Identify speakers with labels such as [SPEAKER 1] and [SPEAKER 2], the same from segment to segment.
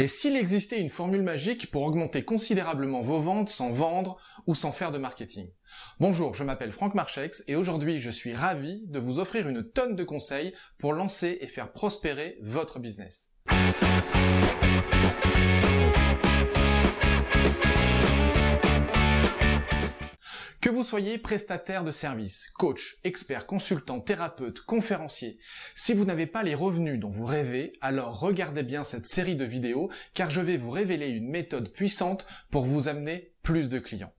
[SPEAKER 1] Et s'il existait une formule magique pour augmenter considérablement vos ventes sans vendre ou sans faire de marketing? Bonjour, je m'appelle Franck Marchex et aujourd'hui je suis ravi de vous offrir une tonne de conseils pour lancer et faire prospérer votre business. Que vous soyez prestataire de services, coach, expert, consultant, thérapeute, conférencier, si vous n'avez pas les revenus dont vous rêvez, alors regardez bien cette série de vidéos car je vais vous révéler une méthode puissante pour vous amener plus de clients.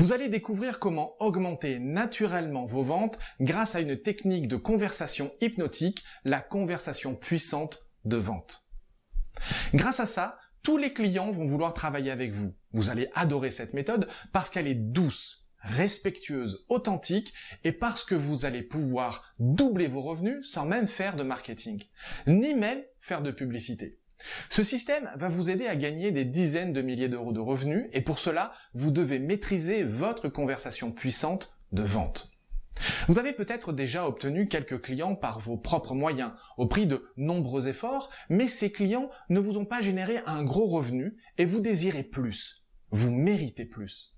[SPEAKER 1] Vous allez découvrir comment augmenter naturellement vos ventes grâce à une technique de conversation hypnotique, la conversation puissante de vente. Grâce à ça, tous les clients vont vouloir travailler avec vous. Vous allez adorer cette méthode parce qu'elle est douce, respectueuse, authentique et parce que vous allez pouvoir doubler vos revenus sans même faire de marketing, ni même faire de publicité. Ce système va vous aider à gagner des dizaines de milliers d'euros de revenus et pour cela, vous devez maîtriser votre conversation puissante de vente. Vous avez peut-être déjà obtenu quelques clients par vos propres moyens, au prix de nombreux efforts, mais ces clients ne vous ont pas généré un gros revenu et vous désirez plus. Vous méritez plus.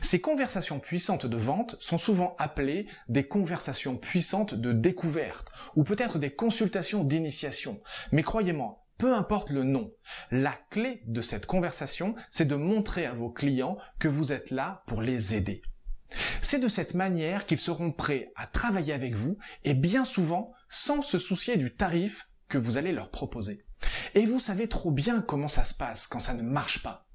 [SPEAKER 1] Ces conversations puissantes de vente sont souvent appelées des conversations puissantes de découverte ou peut-être des consultations d'initiation. Mais croyez-moi, peu importe le nom, la clé de cette conversation, c'est de montrer à vos clients que vous êtes là pour les aider. C'est de cette manière qu'ils seront prêts à travailler avec vous et bien souvent sans se soucier du tarif que vous allez leur proposer. Et vous savez trop bien comment ça se passe quand ça ne marche pas.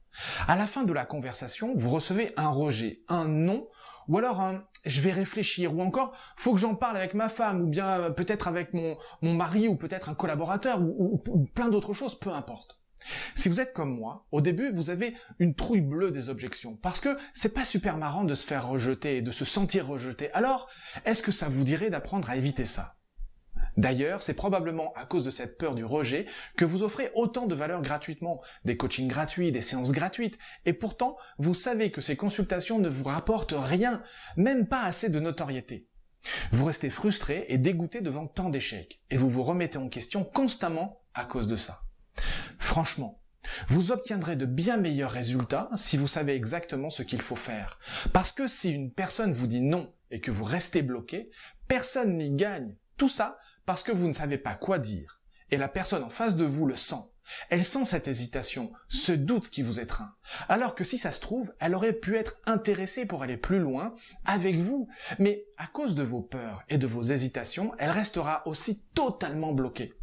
[SPEAKER 1] À la fin de la conversation, vous recevez un rejet, un non, ou alors un je vais réfléchir, ou encore faut que j'en parle avec ma femme, ou bien peut-être avec mon, mari, ou peut-être un collaborateur, ou, ou plein d'autres choses, peu importe. Si vous êtes comme moi, au début, vous avez une trouille bleue des objections, parce que c'est pas super marrant de se faire rejeter, de se sentir rejeté. Alors, est-ce que ça vous dirait d'apprendre à éviter ça? D'ailleurs, c'est probablement à cause de cette peur du rejet que vous offrez autant de valeur gratuitement, des coachings gratuits, des séances gratuites, et pourtant, vous savez que ces consultations ne vous rapportent rien, même pas assez de notoriété. Vous restez frustré et dégoûté devant tant d'échecs, et vous vous remettez en question constamment à cause de ça. Franchement, vous obtiendrez de bien meilleurs résultats si vous savez exactement ce qu'il faut faire. Parce que si une personne vous dit non et que vous restez bloqué, personne n'y gagne. Tout ça parce que vous ne savez pas quoi dire. Et la personne en face de vous le sent. Elle sent cette hésitation, ce doute qui vous étreint. Alors que si ça se trouve, elle aurait pu être intéressée pour aller plus loin avec vous. Mais à cause de vos peurs et de vos hésitations, elle restera aussi totalement bloquée.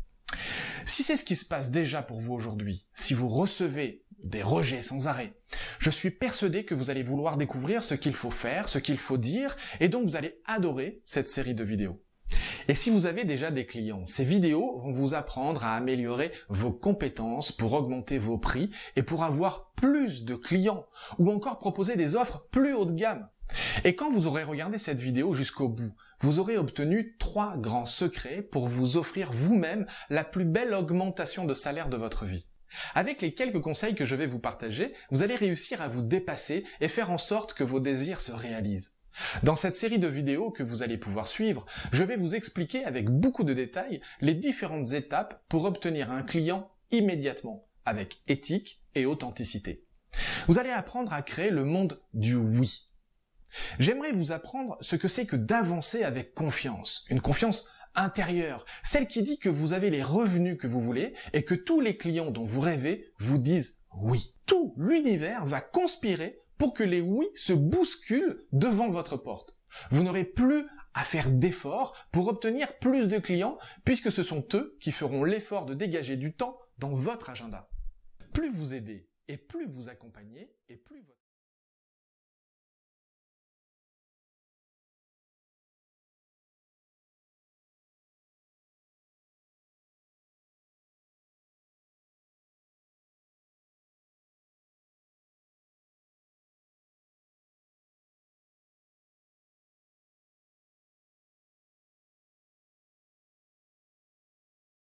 [SPEAKER 1] Si c'est ce qui se passe déjà pour vous aujourd'hui, si vous recevez des rejets sans arrêt, je suis persuadé que vous allez vouloir découvrir ce qu'il faut faire, ce qu'il faut dire, et donc vous allez adorer cette série de vidéos. Et si vous avez déjà des clients, ces vidéos vont vous apprendre à améliorer vos compétences pour augmenter vos prix et pour avoir plus de clients ou encore proposer des offres plus haut de gamme. Et quand vous aurez regardé cette vidéo jusqu'au bout, vous aurez obtenu trois grands secrets pour vous offrir vous-même la plus belle augmentation de salaire de votre vie. Avec les quelques conseils que je vais vous partager, vous allez réussir à vous dépasser et faire en sorte que vos désirs se réalisent. Dans cette série de vidéos que vous allez pouvoir suivre, je vais vous expliquer avec beaucoup de détails les différentes étapes pour obtenir un client immédiatement, avec éthique et authenticité. Vous allez apprendre à créer le monde du oui. J'aimerais vous apprendre ce que c'est que d'avancer avec confiance, une confiance intérieure, celle qui dit que vous avez les revenus que vous voulez et que tous les clients dont vous rêvez vous disent oui. Tout l'univers va conspirer pour que les oui se bousculent devant votre porte. Vous n'aurez plus à faire d'efforts pour obtenir plus de clients puisque ce sont eux qui feront l'effort de dégager du temps dans votre agenda. Plus vous aidez et plus vous accompagnez et plus votre